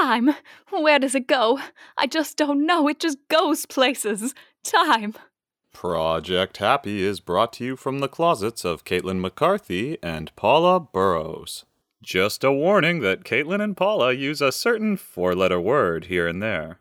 Time. Where does it go? I just don't know. It just goes places. Time. Project Happy is brought to you from the closets of Caitlin McCarthy and Paula Burrows. Just a warning that Caitlin and Paula use a certain four letter word here and there.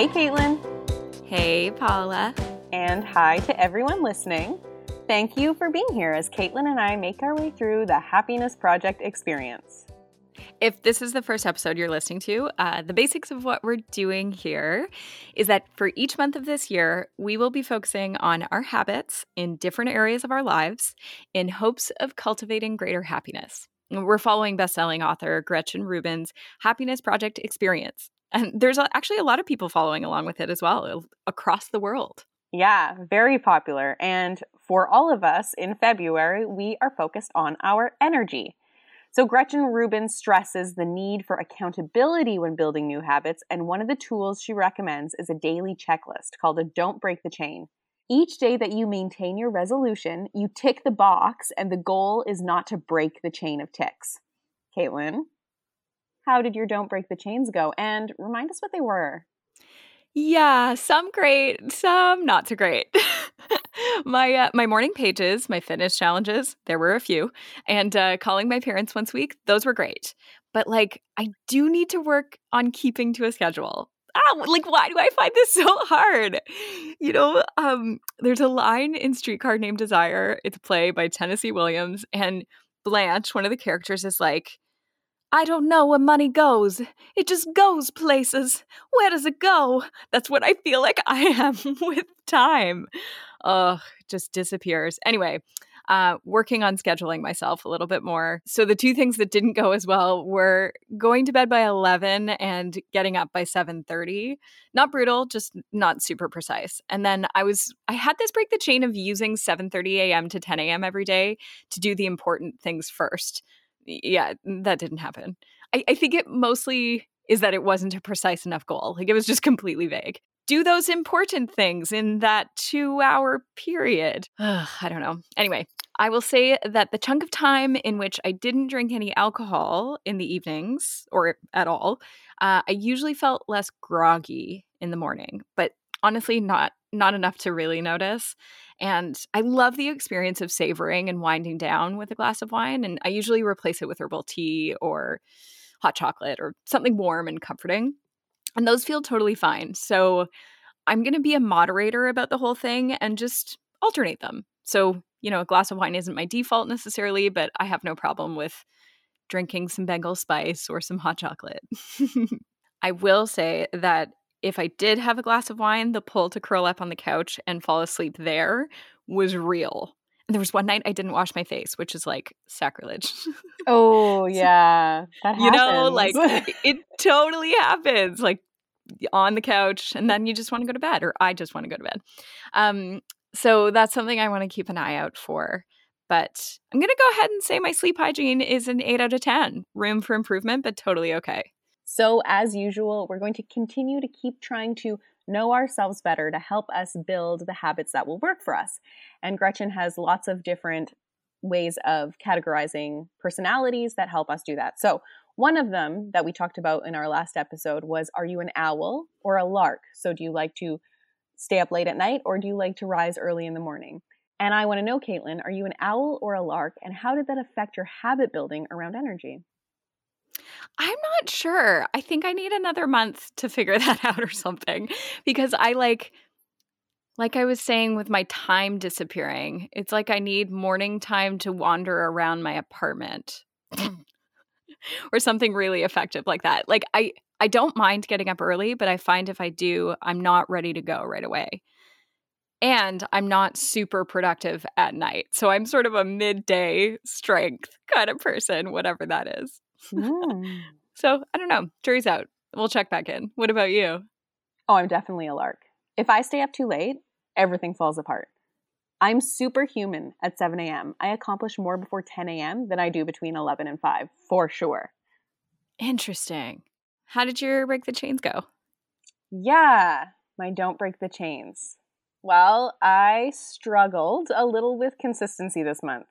Hey, Caitlin. Hey, Paula. And hi to everyone listening. Thank you for being here as Caitlin and I make our way through the Happiness Project experience. If this is the first episode you're listening to, uh, the basics of what we're doing here is that for each month of this year, we will be focusing on our habits in different areas of our lives in hopes of cultivating greater happiness. We're following bestselling author Gretchen Rubin's Happiness Project experience. And there's actually a lot of people following along with it as well across the world. Yeah, very popular. And for all of us in February, we are focused on our energy. So, Gretchen Rubin stresses the need for accountability when building new habits, and one of the tools she recommends is a daily checklist called a Don't Break the Chain. Each day that you maintain your resolution, you tick the box, and the goal is not to break the chain of ticks. Caitlin, how did your Don't Break the Chains go? And remind us what they were. Yeah, some great, some not so great. my uh, my morning pages, my fitness challenges, there were a few, and uh, calling my parents once a week, those were great. But like, I do need to work on keeping to a schedule. Ah, like why do I find this so hard? You know, um, there's a line in Streetcar Named Desire. It's a play by Tennessee Williams, and Blanche, one of the characters, is like I don't know where money goes. It just goes places. Where does it go? That's what I feel like I am with time. Ugh, just disappears. Anyway, uh, working on scheduling myself a little bit more. So the two things that didn't go as well were going to bed by 11 and getting up by 7:30. Not brutal, just not super precise. And then I was I had this break the chain of using 7:30 a.m. to 10 a.m. every day to do the important things first yeah, that didn't happen. I, I think it mostly is that it wasn't a precise enough goal. Like it was just completely vague. Do those important things in that two hour period. Ugh, I don't know. Anyway, I will say that the chunk of time in which I didn't drink any alcohol in the evenings or at all, uh, I usually felt less groggy in the morning, but honestly, not not enough to really notice. And I love the experience of savoring and winding down with a glass of wine. And I usually replace it with herbal tea or hot chocolate or something warm and comforting. And those feel totally fine. So I'm going to be a moderator about the whole thing and just alternate them. So, you know, a glass of wine isn't my default necessarily, but I have no problem with drinking some Bengal spice or some hot chocolate. I will say that if I did have a glass of wine, the pull to curl up on the couch and fall asleep there was real. And there was one night I didn't wash my face, which is like sacrilege. Oh yeah, that you know, like it, it totally happens. Like on the couch, and then you just want to go to bed, or I just want to go to bed. Um, so that's something I want to keep an eye out for. But I'm going to go ahead and say my sleep hygiene is an 8 out of 10. Room for improvement, but totally okay. So, as usual, we're going to continue to keep trying to know ourselves better to help us build the habits that will work for us. And Gretchen has lots of different ways of categorizing personalities that help us do that. So, one of them that we talked about in our last episode was Are you an owl or a lark? So, do you like to stay up late at night or do you like to rise early in the morning? And I want to know, Caitlin, are you an owl or a lark? And how did that affect your habit building around energy? I'm not sure. I think I need another month to figure that out or something because I like like I was saying with my time disappearing. It's like I need morning time to wander around my apartment. Mm. or something really effective like that. Like I I don't mind getting up early, but I find if I do, I'm not ready to go right away. And I'm not super productive at night. So I'm sort of a midday strength kind of person, whatever that is. Mm. so I don't know. Jury's out. We'll check back in. What about you? Oh, I'm definitely a lark. If I stay up too late, everything falls apart. I'm superhuman at 7 a.m. I accomplish more before 10 a.m. than I do between 11 and 5, for sure. Interesting. How did your break the chains go? Yeah, my don't break the chains. Well, I struggled a little with consistency this month.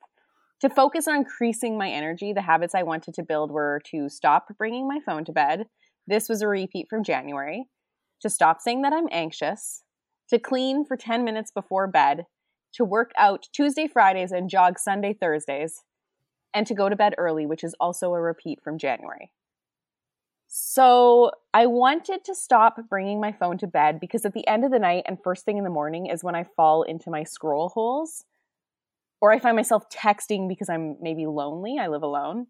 To focus on increasing my energy, the habits I wanted to build were to stop bringing my phone to bed. This was a repeat from January. To stop saying that I'm anxious. To clean for 10 minutes before bed. To work out Tuesday, Fridays, and jog Sunday, Thursdays. And to go to bed early, which is also a repeat from January. So I wanted to stop bringing my phone to bed because at the end of the night and first thing in the morning is when I fall into my scroll holes. Or I find myself texting because I'm maybe lonely. I live alone.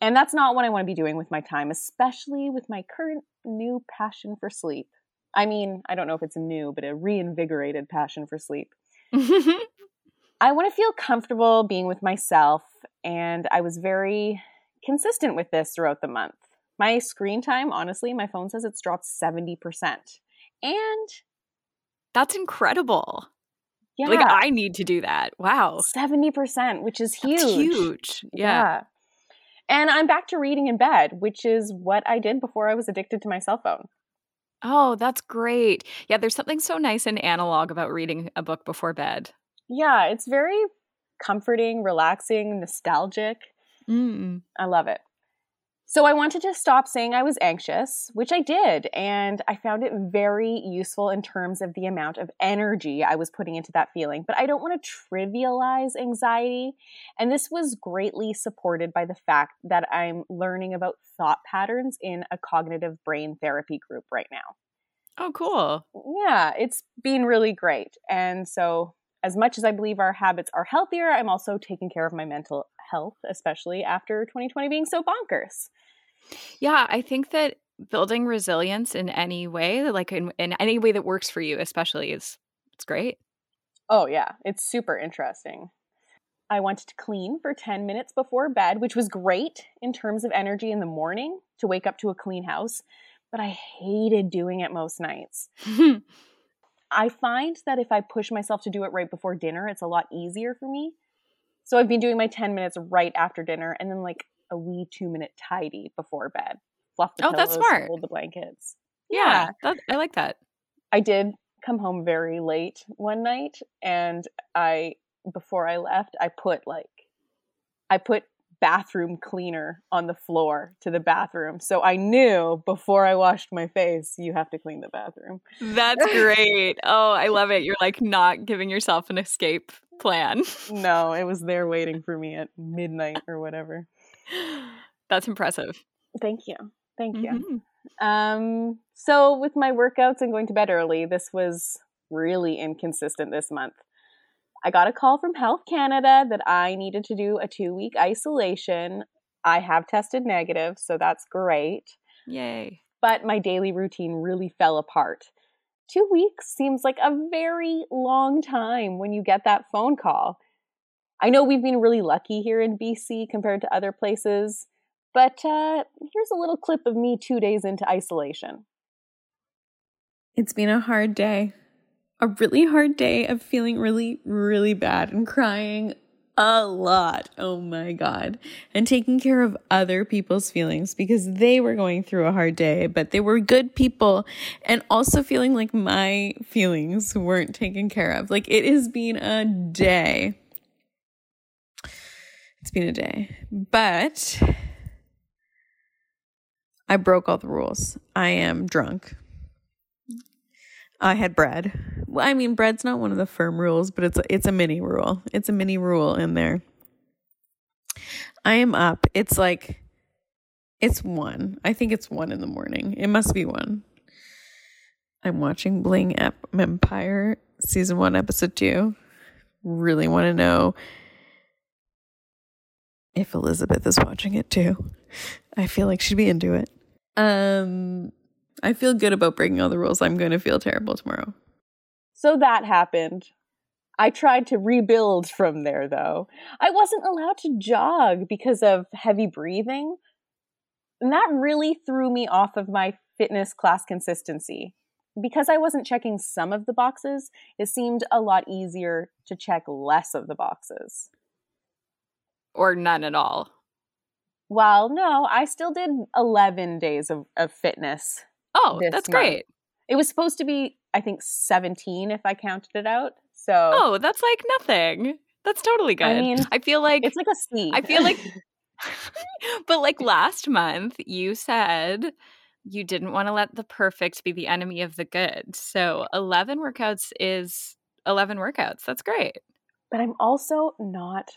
And that's not what I want to be doing with my time, especially with my current new passion for sleep. I mean, I don't know if it's new, but a reinvigorated passion for sleep. I want to feel comfortable being with myself, and I was very consistent with this throughout the month. My screen time, honestly, my phone says it's dropped 70%. And that's incredible. Yeah. Like I need to do that. Wow. 70%, which is huge. That's huge. Yeah. yeah. And I'm back to reading in bed, which is what I did before I was addicted to my cell phone. Oh, that's great. Yeah, there's something so nice and analog about reading a book before bed. Yeah, it's very comforting, relaxing, nostalgic. Mm. I love it. So I wanted to stop saying I was anxious, which I did, and I found it very useful in terms of the amount of energy I was putting into that feeling. But I don't want to trivialize anxiety, and this was greatly supported by the fact that I'm learning about thought patterns in a cognitive brain therapy group right now. Oh, cool. Yeah, it's been really great. And so as much as I believe our habits are healthier, I'm also taking care of my mental health, especially after 2020 being so bonkers. Yeah, I think that building resilience in any way, like in, in any way that works for you, especially, is it's great. Oh yeah, it's super interesting. I wanted to clean for 10 minutes before bed, which was great in terms of energy in the morning to wake up to a clean house, but I hated doing it most nights. I find that if I push myself to do it right before dinner, it's a lot easier for me. So I've been doing my 10 minutes right after dinner and then like a wee two minute tidy before bed. Fluff the oh, pillows, that's smart. Hold the blankets. Yeah, yeah. That, I like that. I did come home very late one night, and I before I left, I put like I put bathroom cleaner on the floor to the bathroom. So I knew before I washed my face, you have to clean the bathroom. That's great. oh, I love it. You're like not giving yourself an escape plan. no, it was there waiting for me at midnight or whatever. That's impressive. Thank you. Thank you. Mm-hmm. Um, so with my workouts and going to bed early, this was really inconsistent this month. I got a call from Health Canada that I needed to do a two week isolation. I have tested negative, so that's great. Yay. But my daily routine really fell apart. Two weeks seems like a very long time when you get that phone call. I know we've been really lucky here in BC compared to other places, but uh, here's a little clip of me two days into isolation. It's been a hard day. A really hard day of feeling really, really bad and crying a lot. Oh my God. And taking care of other people's feelings because they were going through a hard day, but they were good people. And also feeling like my feelings weren't taken care of. Like it has been a day. It's been a day. But I broke all the rules. I am drunk. I had bread. Well, I mean, bread's not one of the firm rules, but it's a, it's a mini rule. It's a mini rule in there. I am up. It's like it's one. I think it's one in the morning. It must be one. I'm watching Bling Empire season one, episode two. Really want to know if Elizabeth is watching it too. I feel like she'd be into it. Um, I feel good about breaking all the rules. I'm going to feel terrible tomorrow. So that happened. I tried to rebuild from there though. I wasn't allowed to jog because of heavy breathing. And that really threw me off of my fitness class consistency. Because I wasn't checking some of the boxes, it seemed a lot easier to check less of the boxes or none at all. Well, no, I still did 11 days of, of fitness. Oh, that's month. great. It was supposed to be, I think, 17 if I counted it out. So Oh, that's like nothing. That's totally good. I mean, I feel like it's like a C. I feel like but like last month you said you didn't want to let the perfect be the enemy of the good. So 11 workouts is 11 workouts. That's great. but I'm also not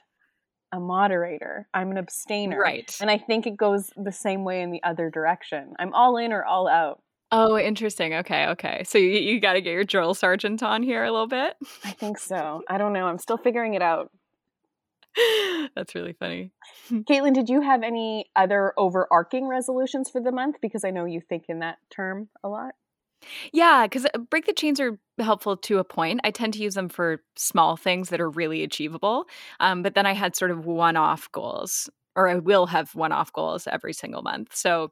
a moderator. I'm an abstainer. Right. And I think it goes the same way in the other direction. I'm all in or all out. Oh, interesting. Okay, okay. So you, you got to get your drill sergeant on here a little bit. I think so. I don't know. I'm still figuring it out. That's really funny. Caitlin, did you have any other overarching resolutions for the month? Because I know you think in that term a lot. Yeah, because break the chains are helpful to a point. I tend to use them for small things that are really achievable. Um, but then I had sort of one off goals, or I will have one off goals every single month. So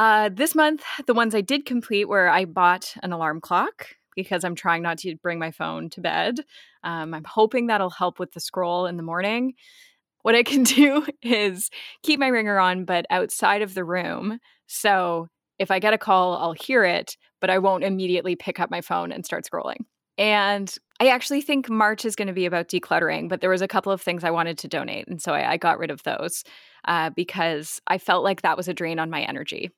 uh, this month, the ones I did complete were I bought an alarm clock because I'm trying not to bring my phone to bed. Um, I'm hoping that'll help with the scroll in the morning. What I can do is keep my ringer on, but outside of the room. So if I get a call, I'll hear it, but I won't immediately pick up my phone and start scrolling. And I actually think March is going to be about decluttering, but there was a couple of things I wanted to donate. And so I, I got rid of those uh, because I felt like that was a drain on my energy.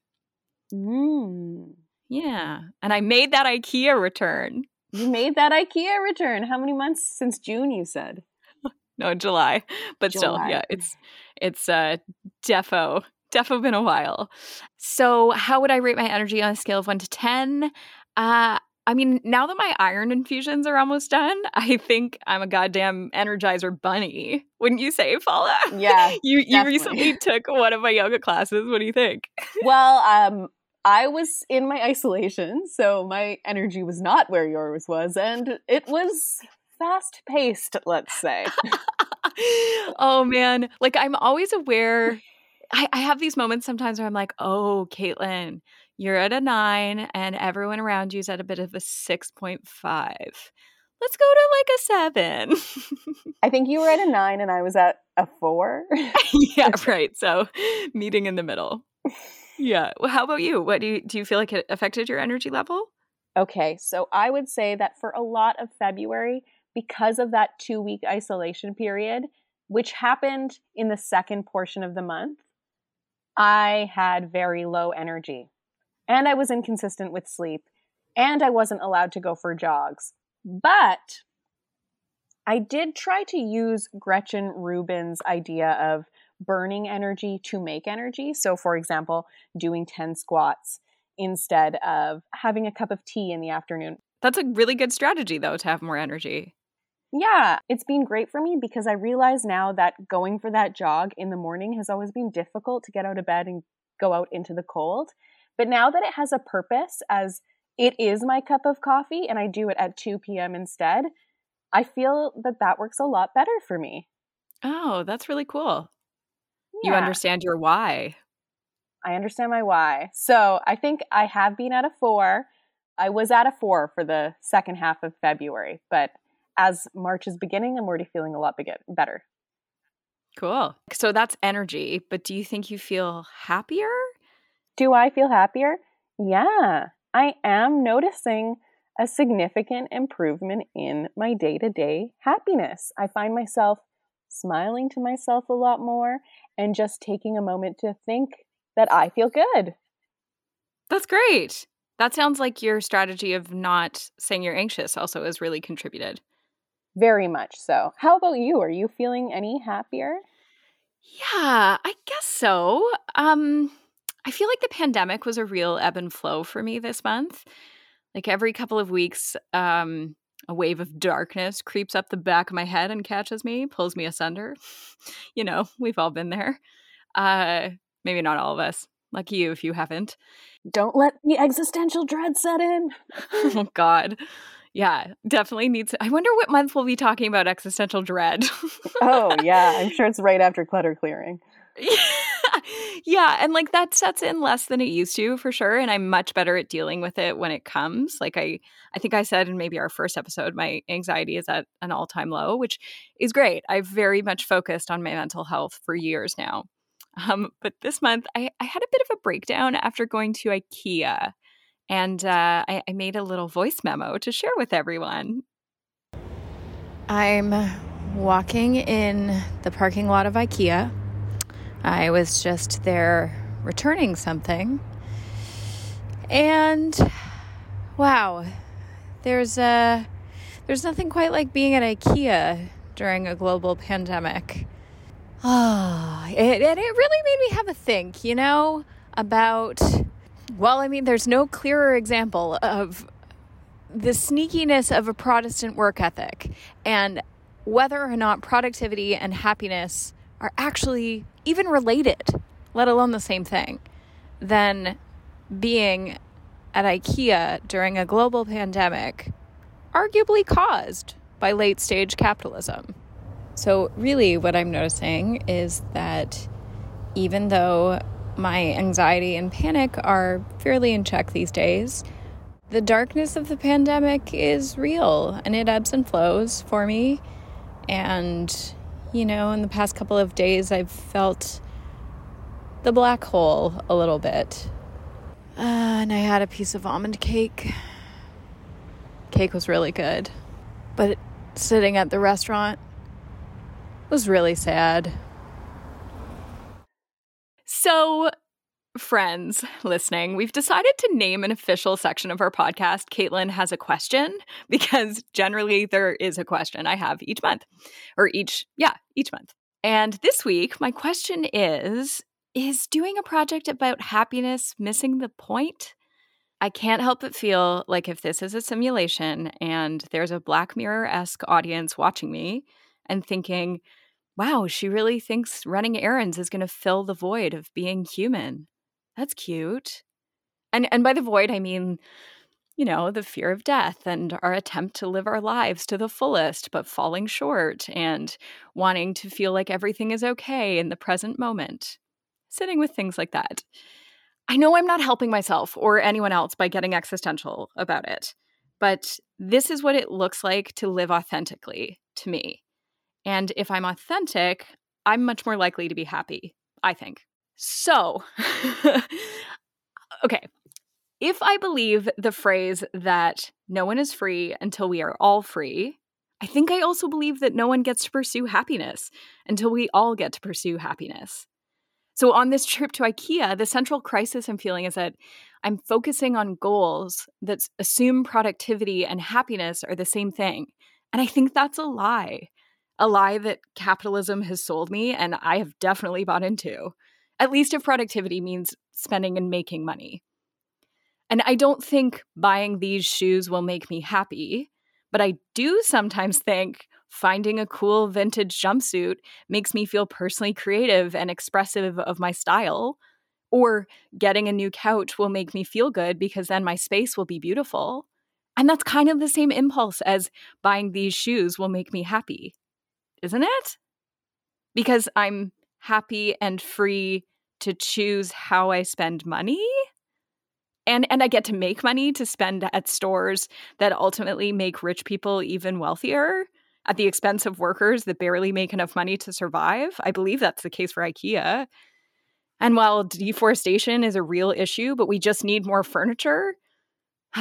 Mm. Yeah. And I made that IKEA return. You made that IKEA return. How many months since June? You said. No, July. But still, yeah, it's it's uh defo. Defo been a while. So how would I rate my energy on a scale of one to ten? Uh I mean, now that my iron infusions are almost done, I think I'm a goddamn energizer bunny. Wouldn't you say, Paula? Yeah. You you definitely. recently took one of my yoga classes. What do you think? well, um, I was in my isolation, so my energy was not where yours was, and it was fast paced, let's say. oh man. Like I'm always aware. I, I have these moments sometimes where I'm like, oh, Caitlin, you're at a nine and everyone around you is at a bit of a 6.5. Let's go to like a seven. I think you were at a nine and I was at a four. yeah, right. So meeting in the middle. Yeah. Well, how about you? What do you do you feel like it affected your energy level? Okay, so I would say that for a lot of February, because of that two week isolation period, which happened in the second portion of the month, I had very low energy. And I was inconsistent with sleep. And I wasn't allowed to go for jogs. But I did try to use Gretchen Rubin's idea of burning energy to make energy. So, for example, doing 10 squats instead of having a cup of tea in the afternoon. That's a really good strategy though to have more energy. Yeah, it's been great for me because I realize now that going for that jog in the morning has always been difficult to get out of bed and go out into the cold. But now that it has a purpose as it is my cup of coffee and I do it at 2 p.m. instead, I feel that that works a lot better for me. Oh, that's really cool. You understand your why. I understand my why. So I think I have been at a four. I was at a four for the second half of February, but as March is beginning, I'm already feeling a lot beg- better. Cool. So that's energy, but do you think you feel happier? Do I feel happier? Yeah, I am noticing a significant improvement in my day to day happiness. I find myself smiling to myself a lot more and just taking a moment to think that I feel good. That's great. That sounds like your strategy of not saying you're anxious also has really contributed. Very much so. How about you? Are you feeling any happier? Yeah, I guess so. Um I feel like the pandemic was a real ebb and flow for me this month. Like every couple of weeks, um a wave of darkness creeps up the back of my head and catches me, pulls me asunder. You know, we've all been there. Uh maybe not all of us. Lucky you if you haven't. Don't let the existential dread set in. oh god. Yeah, definitely needs I wonder what month we'll be talking about existential dread. oh, yeah. I'm sure it's right after clutter clearing. Yeah, and like that sets in less than it used to for sure and I'm much better at dealing with it when it comes. Like I I think I said in maybe our first episode my anxiety is at an all-time low, which is great. I've very much focused on my mental health for years now. Um, but this month, I, I had a bit of a breakdown after going to IKEA, and uh, I, I made a little voice memo to share with everyone. I'm walking in the parking lot of IKEA. I was just there returning something. And wow, there's a there's nothing quite like being at IKEA during a global pandemic. Oh, it, it, it really made me have a think, you know, about, well, I mean, there's no clearer example of the sneakiness of a Protestant work ethic and whether or not productivity and happiness are actually even related, let alone the same thing, than being at IKEA during a global pandemic, arguably caused by late stage capitalism. So, really, what I'm noticing is that even though my anxiety and panic are fairly in check these days, the darkness of the pandemic is real and it ebbs and flows for me. And, you know, in the past couple of days, I've felt the black hole a little bit. Uh, and I had a piece of almond cake. Cake was really good. But sitting at the restaurant was really sad. So, friends listening, we've decided to name an official section of our podcast, Caitlin Has a Question, because generally there is a question I have each month, or each, yeah, each month. And this week, my question is Is doing a project about happiness missing the point? I can't help but feel like if this is a simulation and there's a Black Mirror esque audience watching me and thinking, wow, she really thinks running errands is going to fill the void of being human. That's cute. And and by the void I mean, you know, the fear of death and our attempt to live our lives to the fullest but falling short and wanting to feel like everything is okay in the present moment. Sitting with things like that. I know I'm not helping myself or anyone else by getting existential about it, but this is what it looks like to live authentically to me. And if I'm authentic, I'm much more likely to be happy, I think. So, okay, if I believe the phrase that no one is free until we are all free, I think I also believe that no one gets to pursue happiness until we all get to pursue happiness. So, on this trip to IKEA, the central crisis I'm feeling is that I'm focusing on goals that assume productivity and happiness are the same thing. And I think that's a lie, a lie that capitalism has sold me and I have definitely bought into, at least if productivity means spending and making money. And I don't think buying these shoes will make me happy, but I do sometimes think finding a cool vintage jumpsuit makes me feel personally creative and expressive of my style. Or getting a new couch will make me feel good because then my space will be beautiful. And that's kind of the same impulse as buying these shoes will make me happy, isn't it? Because I'm happy and free to choose how I spend money. And, and I get to make money to spend at stores that ultimately make rich people even wealthier at the expense of workers that barely make enough money to survive. I believe that's the case for IKEA. And while deforestation is a real issue, but we just need more furniture.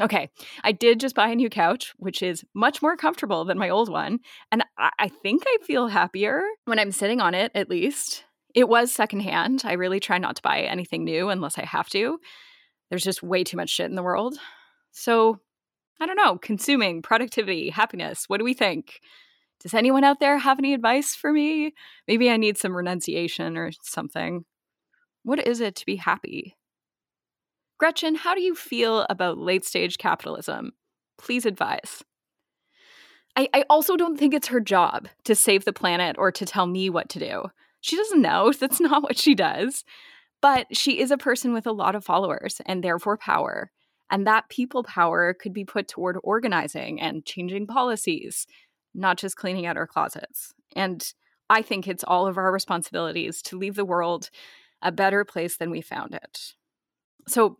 okay, I did just buy a new couch, which is much more comfortable than my old one. And I, I think I feel happier when I'm sitting on it, at least. It was secondhand. I really try not to buy anything new unless I have to. There's just way too much shit in the world. So I don't know, consuming, productivity, happiness. What do we think? Does anyone out there have any advice for me? Maybe I need some renunciation or something. What is it to be happy? Gretchen, how do you feel about late stage capitalism? Please advise. I, also don't think it's her job to save the planet or to tell me what to do. She doesn't know. That's not what she does. But she is a person with a lot of followers and therefore power. And that people power could be put toward organizing and changing policies, not just cleaning out our closets. And I think it's all of our responsibilities to leave the world a better place than we found it. So,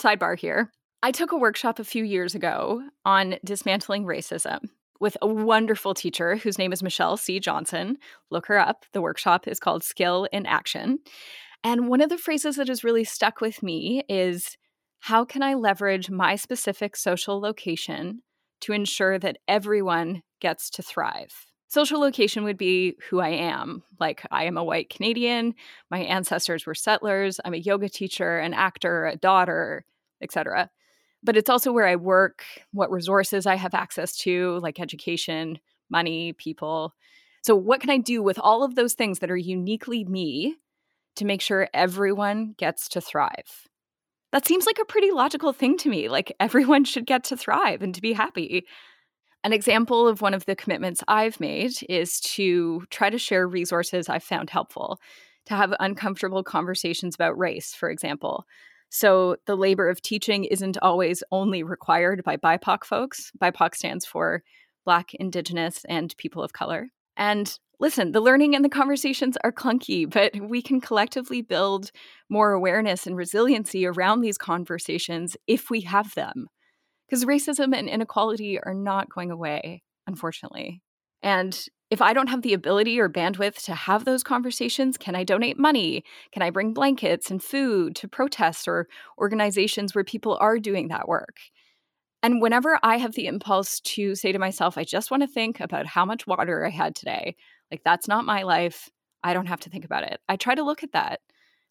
sidebar here I took a workshop a few years ago on dismantling racism. With a wonderful teacher whose name is Michelle C. Johnson. Look her up. The workshop is called Skill in Action. And one of the phrases that has really stuck with me is how can I leverage my specific social location to ensure that everyone gets to thrive? Social location would be who I am. Like, I am a white Canadian. My ancestors were settlers. I'm a yoga teacher, an actor, a daughter, etc. But it's also where I work, what resources I have access to, like education, money, people. So, what can I do with all of those things that are uniquely me to make sure everyone gets to thrive? That seems like a pretty logical thing to me. Like, everyone should get to thrive and to be happy. An example of one of the commitments I've made is to try to share resources I've found helpful, to have uncomfortable conversations about race, for example. So the labor of teaching isn't always only required by BIPOC folks. BIPOC stands for Black, Indigenous, and People of Color. And listen, the learning and the conversations are clunky, but we can collectively build more awareness and resiliency around these conversations if we have them because racism and inequality are not going away, unfortunately. And if I don't have the ability or bandwidth to have those conversations, can I donate money? Can I bring blankets and food to protests or organizations where people are doing that work? And whenever I have the impulse to say to myself, I just want to think about how much water I had today, like that's not my life. I don't have to think about it. I try to look at that.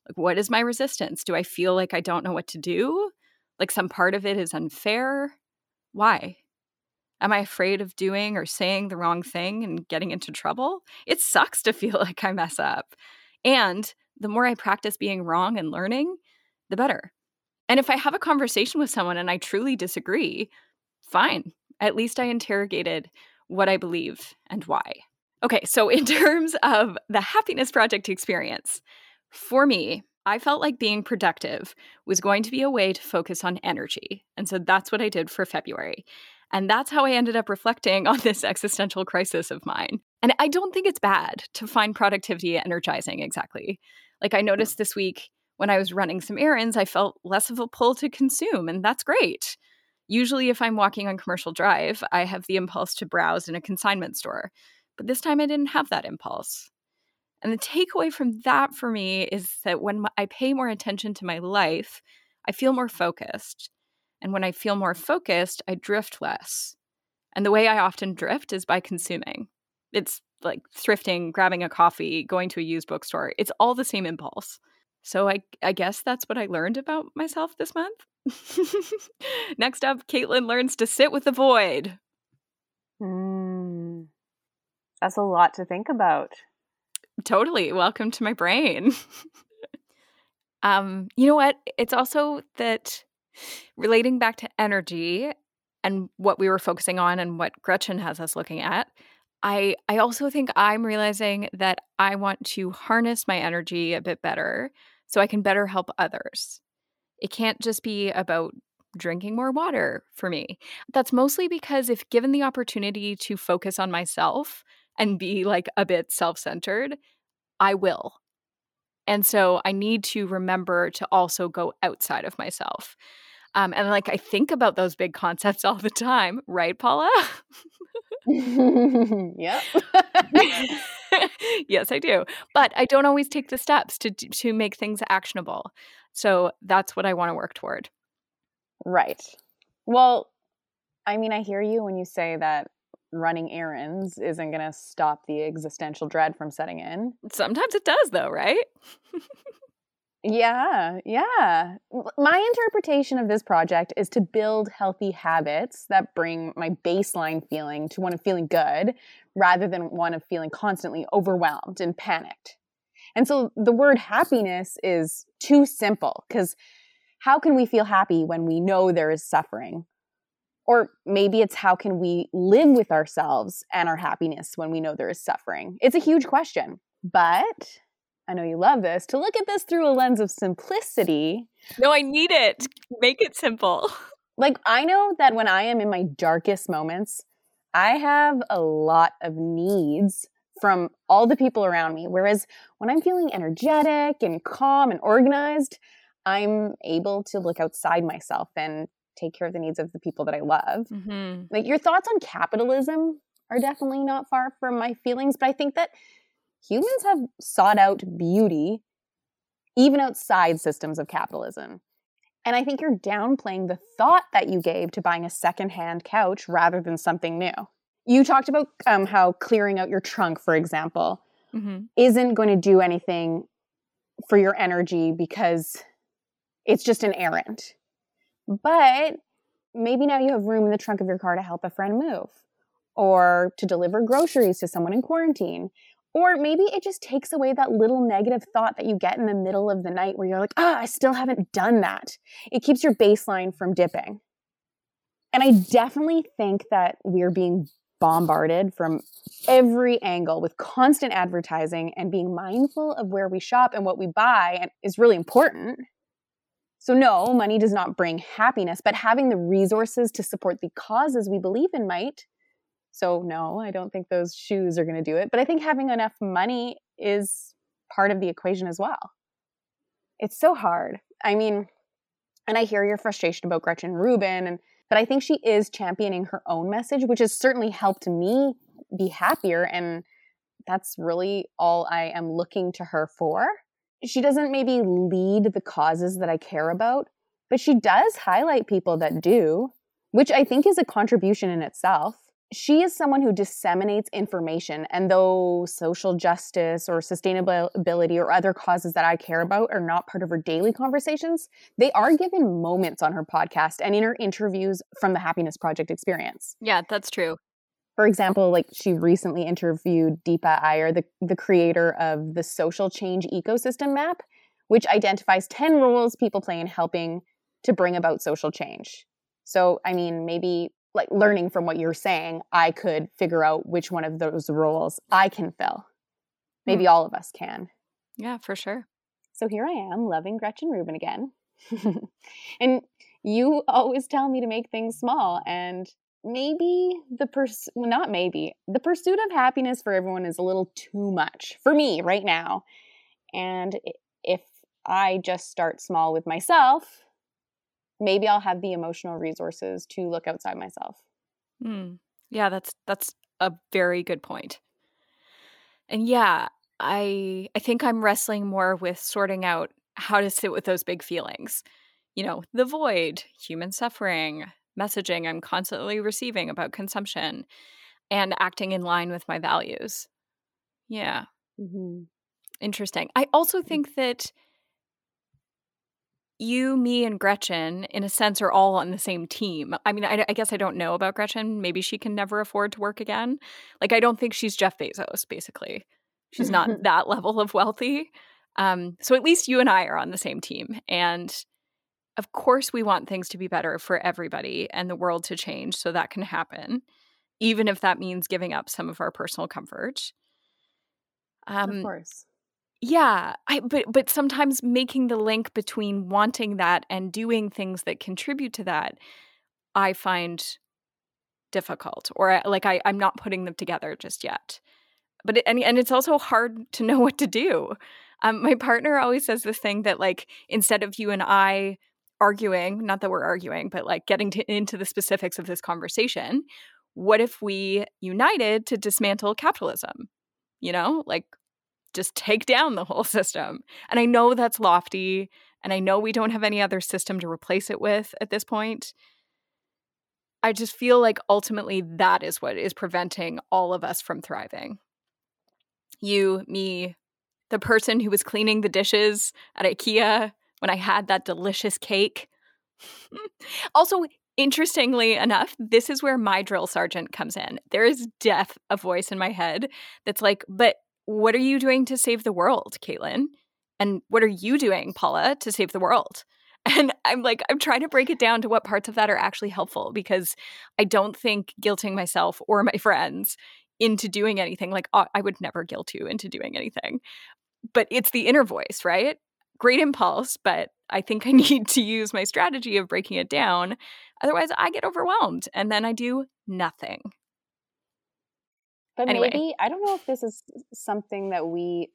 Like, what is my resistance? Do I feel like I don't know what to do? Like some part of it is unfair. Why? Am I afraid of doing or saying the wrong thing and getting into trouble? It sucks to feel like I mess up. And the more I practice being wrong and learning, the better. And if I have a conversation with someone and I truly disagree, fine. At least I interrogated what I believe and why. Okay, so in terms of the happiness project experience, for me, I felt like being productive was going to be a way to focus on energy. And so that's what I did for February. And that's how I ended up reflecting on this existential crisis of mine. And I don't think it's bad to find productivity energizing exactly. Like I hmm. noticed this week when I was running some errands, I felt less of a pull to consume, and that's great. Usually, if I'm walking on commercial drive, I have the impulse to browse in a consignment store. But this time I didn't have that impulse. And the takeaway from that for me is that when I pay more attention to my life, I feel more focused. And when I feel more focused, I drift less. And the way I often drift is by consuming. It's like thrifting, grabbing a coffee, going to a used bookstore. It's all the same impulse. So I, I guess that's what I learned about myself this month. Next up, Caitlin learns to sit with the void. Mm, that's a lot to think about. Totally. Welcome to my brain. um, you know what? It's also that relating back to energy and what we were focusing on and what Gretchen has us looking at, I I also think I'm realizing that I want to harness my energy a bit better so I can better help others. It can't just be about drinking more water for me. That's mostly because if given the opportunity to focus on myself, and be like a bit self centered, I will. And so I need to remember to also go outside of myself. Um, and like I think about those big concepts all the time, right, Paula? yep. yes, I do. But I don't always take the steps to to make things actionable. So that's what I want to work toward. Right. Well, I mean, I hear you when you say that running errands isn't going to stop the existential dread from setting in. Sometimes it does, though, right? yeah, yeah. My interpretation of this project is to build healthy habits that bring my baseline feeling to one of feeling good rather than one of feeling constantly overwhelmed and panicked. And so the word happiness is too simple because how can we feel happy when we know there is suffering or maybe it's how can we live with ourselves and our happiness when we know there is suffering? It's a huge question. But I know you love this to look at this through a lens of simplicity. No, I need it. Make it simple. Like, I know that when I am in my darkest moments, I have a lot of needs from all the people around me. Whereas when I'm feeling energetic and calm and organized, I'm able to look outside myself and take care of the needs of the people that I love. Mm-hmm. Like your thoughts on capitalism are definitely not far from my feelings, but I think that humans have sought out beauty even outside systems of capitalism. And I think you're downplaying the thought that you gave to buying a secondhand couch rather than something new. You talked about um, how clearing out your trunk, for example, Mm-hmm. isn't going to do anything for your energy because it's just an errand. But maybe now you have room in the trunk of your car to help a friend move or to deliver groceries to someone in quarantine. Or maybe it just takes away that little negative thought that you get in the middle of the night where you're like, ah, I still haven't done that. It keeps your baseline from dipping. And I definitely think that we're being bombarded from every angle with constant advertising and being mindful of where we shop and what we buy is really important. So, no, money does not bring happiness, but having the resources to support the causes we believe in might. So, no, I don't think those shoes are going to do it, but I think having enough money is part of the equation as well. It's so hard. I mean, and I hear your frustration about Gretchen Rubin and but I think she is championing her own message, which has certainly helped me be happier. And that's really all I am looking to her for. She doesn't maybe lead the causes that I care about, but she does highlight people that do, which I think is a contribution in itself she is someone who disseminates information. And though social justice or sustainability or other causes that I care about are not part of her daily conversations, they are given moments on her podcast and in her interviews from the Happiness Project experience. Yeah, that's true. For example, like she recently interviewed Deepa Iyer, the, the creator of the Social Change Ecosystem Map, which identifies 10 roles people play in helping to bring about social change. So, I mean, maybe like learning from what you're saying, I could figure out which one of those roles I can fill. Maybe mm. all of us can. Yeah, for sure. So here I am, loving Gretchen Rubin again. and you always tell me to make things small and maybe the pursuit well, not maybe the pursuit of happiness for everyone is a little too much for me right now and if i just start small with myself maybe I'll have the emotional resources to look outside myself. Mm. Yeah, that's that's a very good point. And yeah, I I think I'm wrestling more with sorting out how to sit with those big feelings. You know, the void, human suffering, messaging I'm constantly receiving about consumption, and acting in line with my values. Yeah. Mm-hmm. Interesting. I also mm. think that you, me, and Gretchen, in a sense, are all on the same team. I mean, I, I, guess I don't know about Gretchen. Maybe she can never afford to work again. Like, I don't think she's Jeff Bezos, basically. She's not that level of wealthy. Um, so at least you and I are on the same team. And of course, we want things to be better for everybody and the world to change so that can happen, even if that means giving up some of our personal comfort. Um, of course yeah, I but but sometimes making the link between wanting that and doing things that contribute to that, I find difficult, or like I I'm not putting them together just yet. But it, and and it's also hard to know what to do. Um, my partner always says this thing that like instead of you and I arguing, not that we're arguing, but like getting to, into the specifics of this conversation, what if we united to dismantle capitalism? You know, like just take down the whole system. And I know that's lofty, and I know we don't have any other system to replace it with at this point. I just feel like ultimately that is what is preventing all of us from thriving. You, me, the person who was cleaning the dishes at IKEA when I had that delicious cake. also, interestingly enough, this is where my drill sergeant comes in. There is death a voice in my head that's like, but what are you doing to save the world, Caitlin? And what are you doing, Paula, to save the world? And I'm like, I'm trying to break it down to what parts of that are actually helpful because I don't think guilting myself or my friends into doing anything, like, I would never guilt you into doing anything. But it's the inner voice, right? Great impulse, but I think I need to use my strategy of breaking it down. Otherwise, I get overwhelmed and then I do nothing. But anyway. maybe I don't know if this is something that we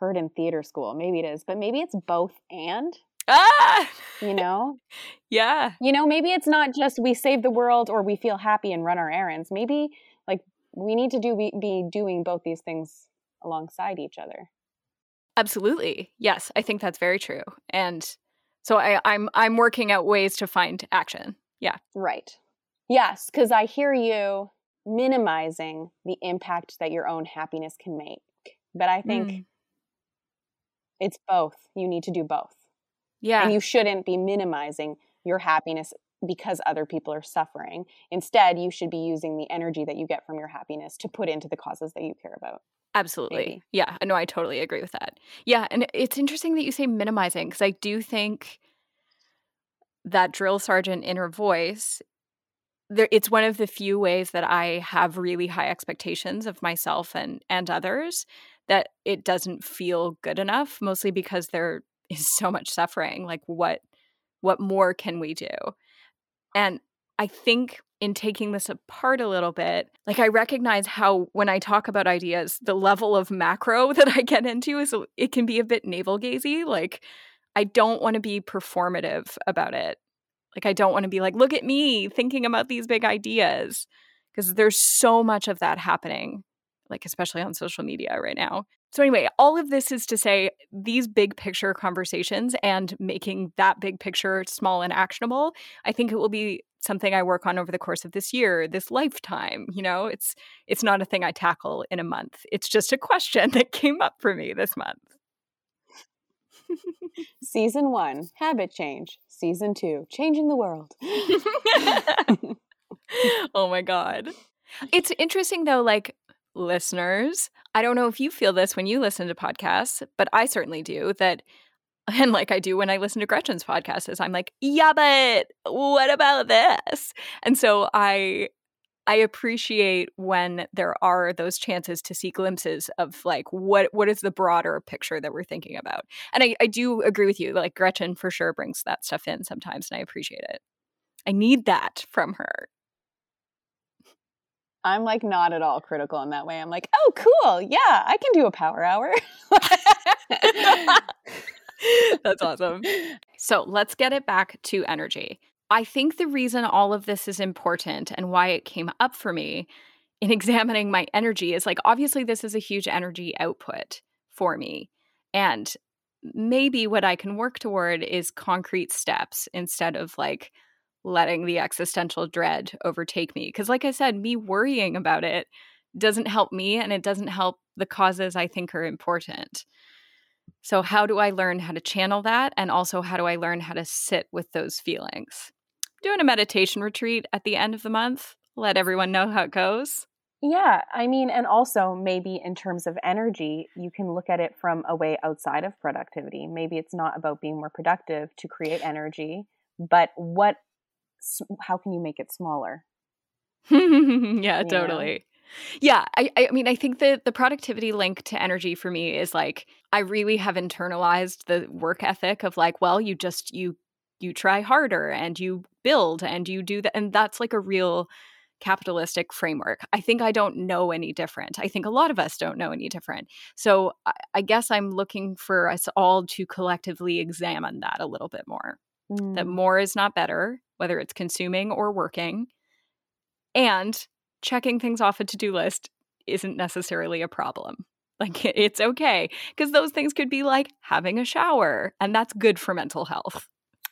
heard in theater school. Maybe it is, but maybe it's both and. Ah, you know? yeah. You know, maybe it's not just we save the world or we feel happy and run our errands. Maybe like we need to do be, be doing both these things alongside each other. Absolutely. Yes, I think that's very true. And so I, I'm I'm working out ways to find action. Yeah. Right. Yes, because I hear you minimizing the impact that your own happiness can make. But I think Mm. it's both. You need to do both. Yeah. And you shouldn't be minimizing your happiness because other people are suffering. Instead, you should be using the energy that you get from your happiness to put into the causes that you care about. Absolutely. maybe. Yeah. No, I totally agree with that. Yeah. And it's interesting that you say minimizing because I do think that drill sergeant inner voice, there, it's one of the few ways that I have really high expectations of myself and, and others that it doesn't feel good enough, mostly because there is so much suffering. Like, what, what more can we do? And I think in taking this apart a little bit, like I recognize how when I talk about ideas, the level of macro that I get into is it can be a bit navel gazy. Like I don't want to be performative about it. Like I don't want to be like, look at me thinking about these big ideas. Because there's so much of that happening, like especially on social media right now. So, anyway, all of this is to say these big picture conversations and making that big picture small and actionable, I think it will be something I work on over the course of this year, this lifetime. You know, it's it's not a thing I tackle in a month. It's just a question that came up for me this month. Season one, habit change. Season two, changing the world. oh my god. It's interesting though like listeners, I don't know if you feel this when you listen to podcasts, but I certainly do that and like I do when I listen to Gretchen's podcast is I'm like, "Yeah, but what about this?" And so I I appreciate when there are those chances to see glimpses of like what what is the broader picture that we're thinking about. And I, I do agree with you. Like Gretchen for sure brings that stuff in sometimes, and I appreciate it. I need that from her. I'm like not at all critical in that way. I'm like, oh, cool. Yeah, I can do a power hour. That's awesome. So let's get it back to energy. I think the reason all of this is important and why it came up for me in examining my energy is like, obviously, this is a huge energy output for me. And maybe what I can work toward is concrete steps instead of like letting the existential dread overtake me. Because, like I said, me worrying about it doesn't help me and it doesn't help the causes I think are important. So, how do I learn how to channel that? And also, how do I learn how to sit with those feelings? Doing a meditation retreat at the end of the month, let everyone know how it goes. Yeah, I mean, and also maybe in terms of energy, you can look at it from a way outside of productivity. Maybe it's not about being more productive to create energy, but what, how can you make it smaller? yeah, totally. Yeah, I, I mean, I think that the productivity link to energy for me is like I really have internalized the work ethic of like, well, you just you you try harder and you build and you do that, and that's like a real capitalistic framework. I think I don't know any different. I think a lot of us don't know any different. So I, I guess I'm looking for us all to collectively examine that a little bit more. That Mm. more is not better, whether it's consuming or working. And checking things off a to do list isn't necessarily a problem. Like it's okay because those things could be like having a shower, and that's good for mental health.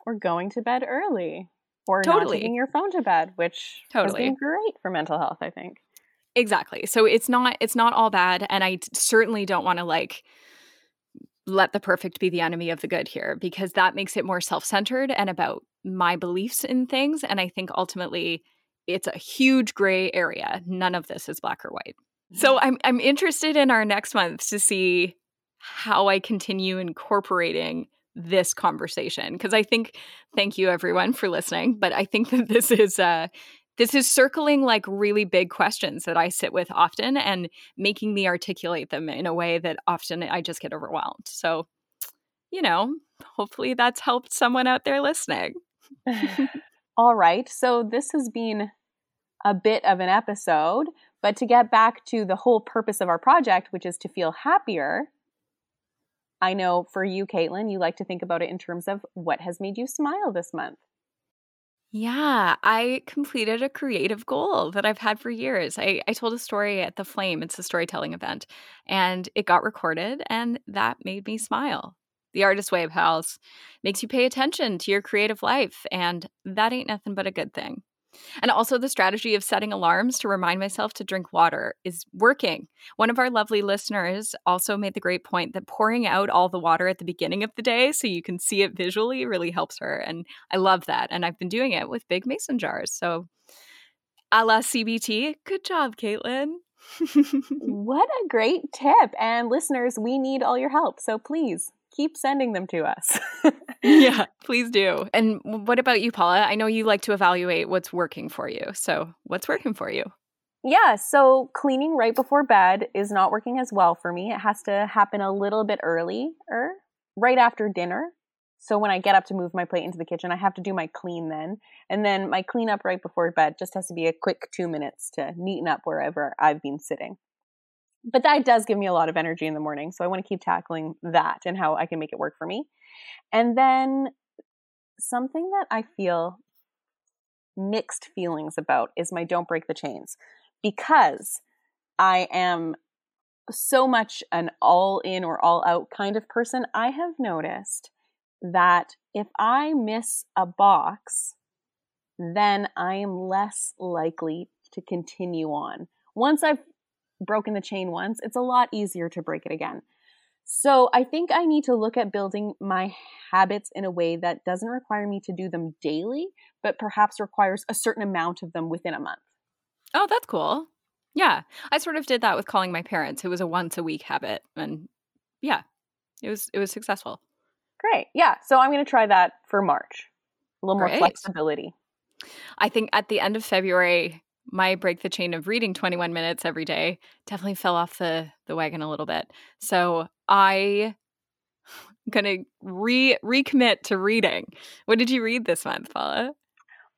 Or going to bed early, or Totally. not taking your phone to bed, which Totally. has been great for mental health. I think. Exactly. So it's not it's not all bad, and I certainly don't want to like let the perfect be the enemy of the good here because that makes it more self-centered and about my beliefs in things and I think ultimately it's a huge gray area. None of this is black or white. Mm-hmm. So I'm I'm interested in our next month to see how I continue incorporating this conversation because I think thank you everyone for listening, but I think that this is uh this is circling like really big questions that I sit with often and making me articulate them in a way that often I just get overwhelmed. So, you know, hopefully that's helped someone out there listening. All right. So this has been a bit of an episode, but to get back to the whole purpose of our project, which is to feel happier, I know for you, Caitlin, you like to think about it in terms of what has made you smile this month. Yeah, I completed a creative goal that I've had for years. I, I told a story at The Flame, it's a storytelling event, and it got recorded, and that made me smile. The Artist Way, pals, makes you pay attention to your creative life, and that ain't nothing but a good thing. And also, the strategy of setting alarms to remind myself to drink water is working. One of our lovely listeners also made the great point that pouring out all the water at the beginning of the day so you can see it visually really helps her. And I love that. And I've been doing it with big mason jars. So, a la CBT, good job, Caitlin. what a great tip. And listeners, we need all your help. So please keep sending them to us. yeah, please do. And what about you, Paula? I know you like to evaluate what's working for you. So, what's working for you? Yeah, so cleaning right before bed is not working as well for me. It has to happen a little bit earlier, right after dinner. So when I get up to move my plate into the kitchen, I have to do my clean then. And then my cleanup right before bed just has to be a quick two minutes to neaten up wherever I've been sitting but that does give me a lot of energy in the morning. So I want to keep tackling that and how I can make it work for me. And then something that I feel mixed feelings about is my don't break the chains because I am so much an all in or all out kind of person. I have noticed that if I miss a box, then I am less likely to continue on. Once I've broken the chain once, it's a lot easier to break it again. So I think I need to look at building my habits in a way that doesn't require me to do them daily, but perhaps requires a certain amount of them within a month. Oh, that's cool. Yeah. I sort of did that with calling my parents. It was a once a week habit and yeah. It was it was successful. Great. Yeah. So I'm going to try that for March. A little Great. more flexibility. I think at the end of February my break the chain of reading 21 minutes every day definitely fell off the the wagon a little bit. So I am gonna re recommit to reading. What did you read this month, Paula?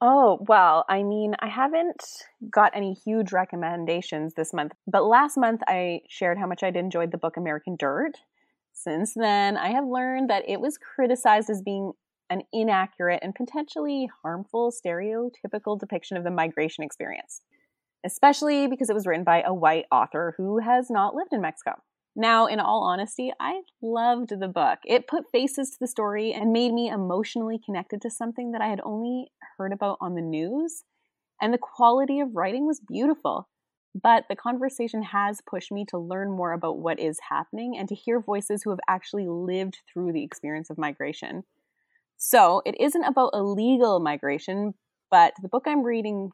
Oh, well, I mean, I haven't got any huge recommendations this month, but last month I shared how much I'd enjoyed the book American Dirt. Since then, I have learned that it was criticized as being an inaccurate and potentially harmful stereotypical depiction of the migration experience, especially because it was written by a white author who has not lived in Mexico. Now, in all honesty, I loved the book. It put faces to the story and made me emotionally connected to something that I had only heard about on the news. And the quality of writing was beautiful. But the conversation has pushed me to learn more about what is happening and to hear voices who have actually lived through the experience of migration. So it isn't about illegal migration, but the book I'm reading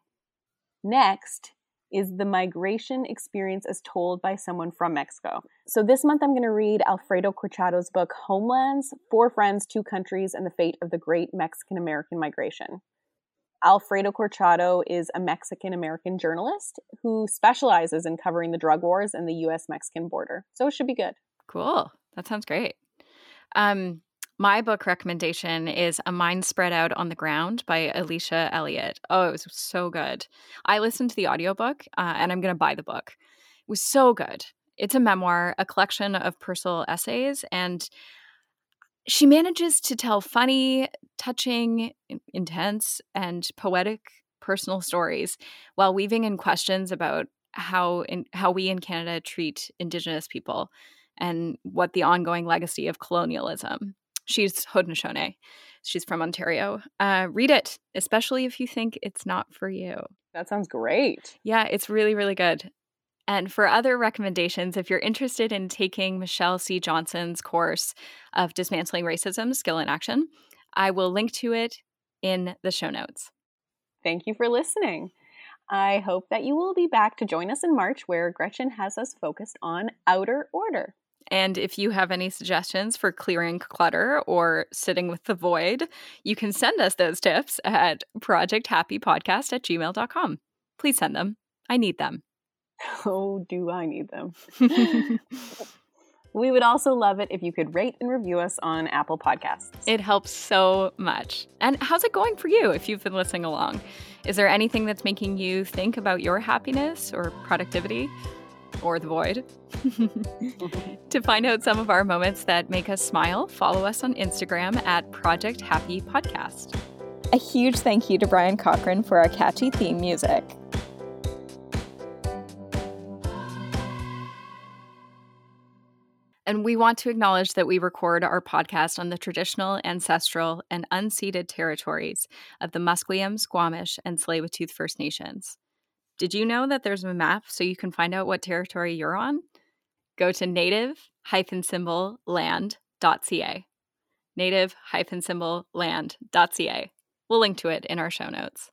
next is the migration experience as told by someone from Mexico. So this month I'm going to read Alfredo Corchado's book Homelands Four Friends, Two Countries, and the Fate of the Great Mexican American Migration. Alfredo Corchado is a Mexican American journalist who specializes in covering the drug wars and the US Mexican border. So it should be good. Cool. That sounds great. Um, my book recommendation is A Mind Spread Out on the Ground by Alicia Elliott. Oh, it was so good. I listened to the audiobook uh, and I'm going to buy the book. It was so good. It's a memoir, a collection of personal essays, and she manages to tell funny, touching, intense, and poetic personal stories while weaving in questions about how in, how we in Canada treat Indigenous people and what the ongoing legacy of colonialism She's Haudenosaunee. She's from Ontario. Uh, read it, especially if you think it's not for you. That sounds great. Yeah, it's really, really good. And for other recommendations, if you're interested in taking Michelle C. Johnson's course of Dismantling Racism Skill in Action, I will link to it in the show notes. Thank you for listening. I hope that you will be back to join us in March, where Gretchen has us focused on outer order. And if you have any suggestions for clearing clutter or sitting with the void, you can send us those tips at projecthappypodcast at gmail.com. Please send them. I need them. Oh, do I need them? we would also love it if you could rate and review us on Apple Podcasts. It helps so much. And how's it going for you if you've been listening along? Is there anything that's making you think about your happiness or productivity? Or the void. to find out some of our moments that make us smile, follow us on Instagram at Project Happy Podcast. A huge thank you to Brian Cochran for our catchy theme music. And we want to acknowledge that we record our podcast on the traditional, ancestral, and unceded territories of the Musqueam, Squamish, and Tsleil-Waututh First Nations. Did you know that there's a map so you can find out what territory you're on? Go to native-symbol land.ca. Native-symbol land.ca. We'll link to it in our show notes.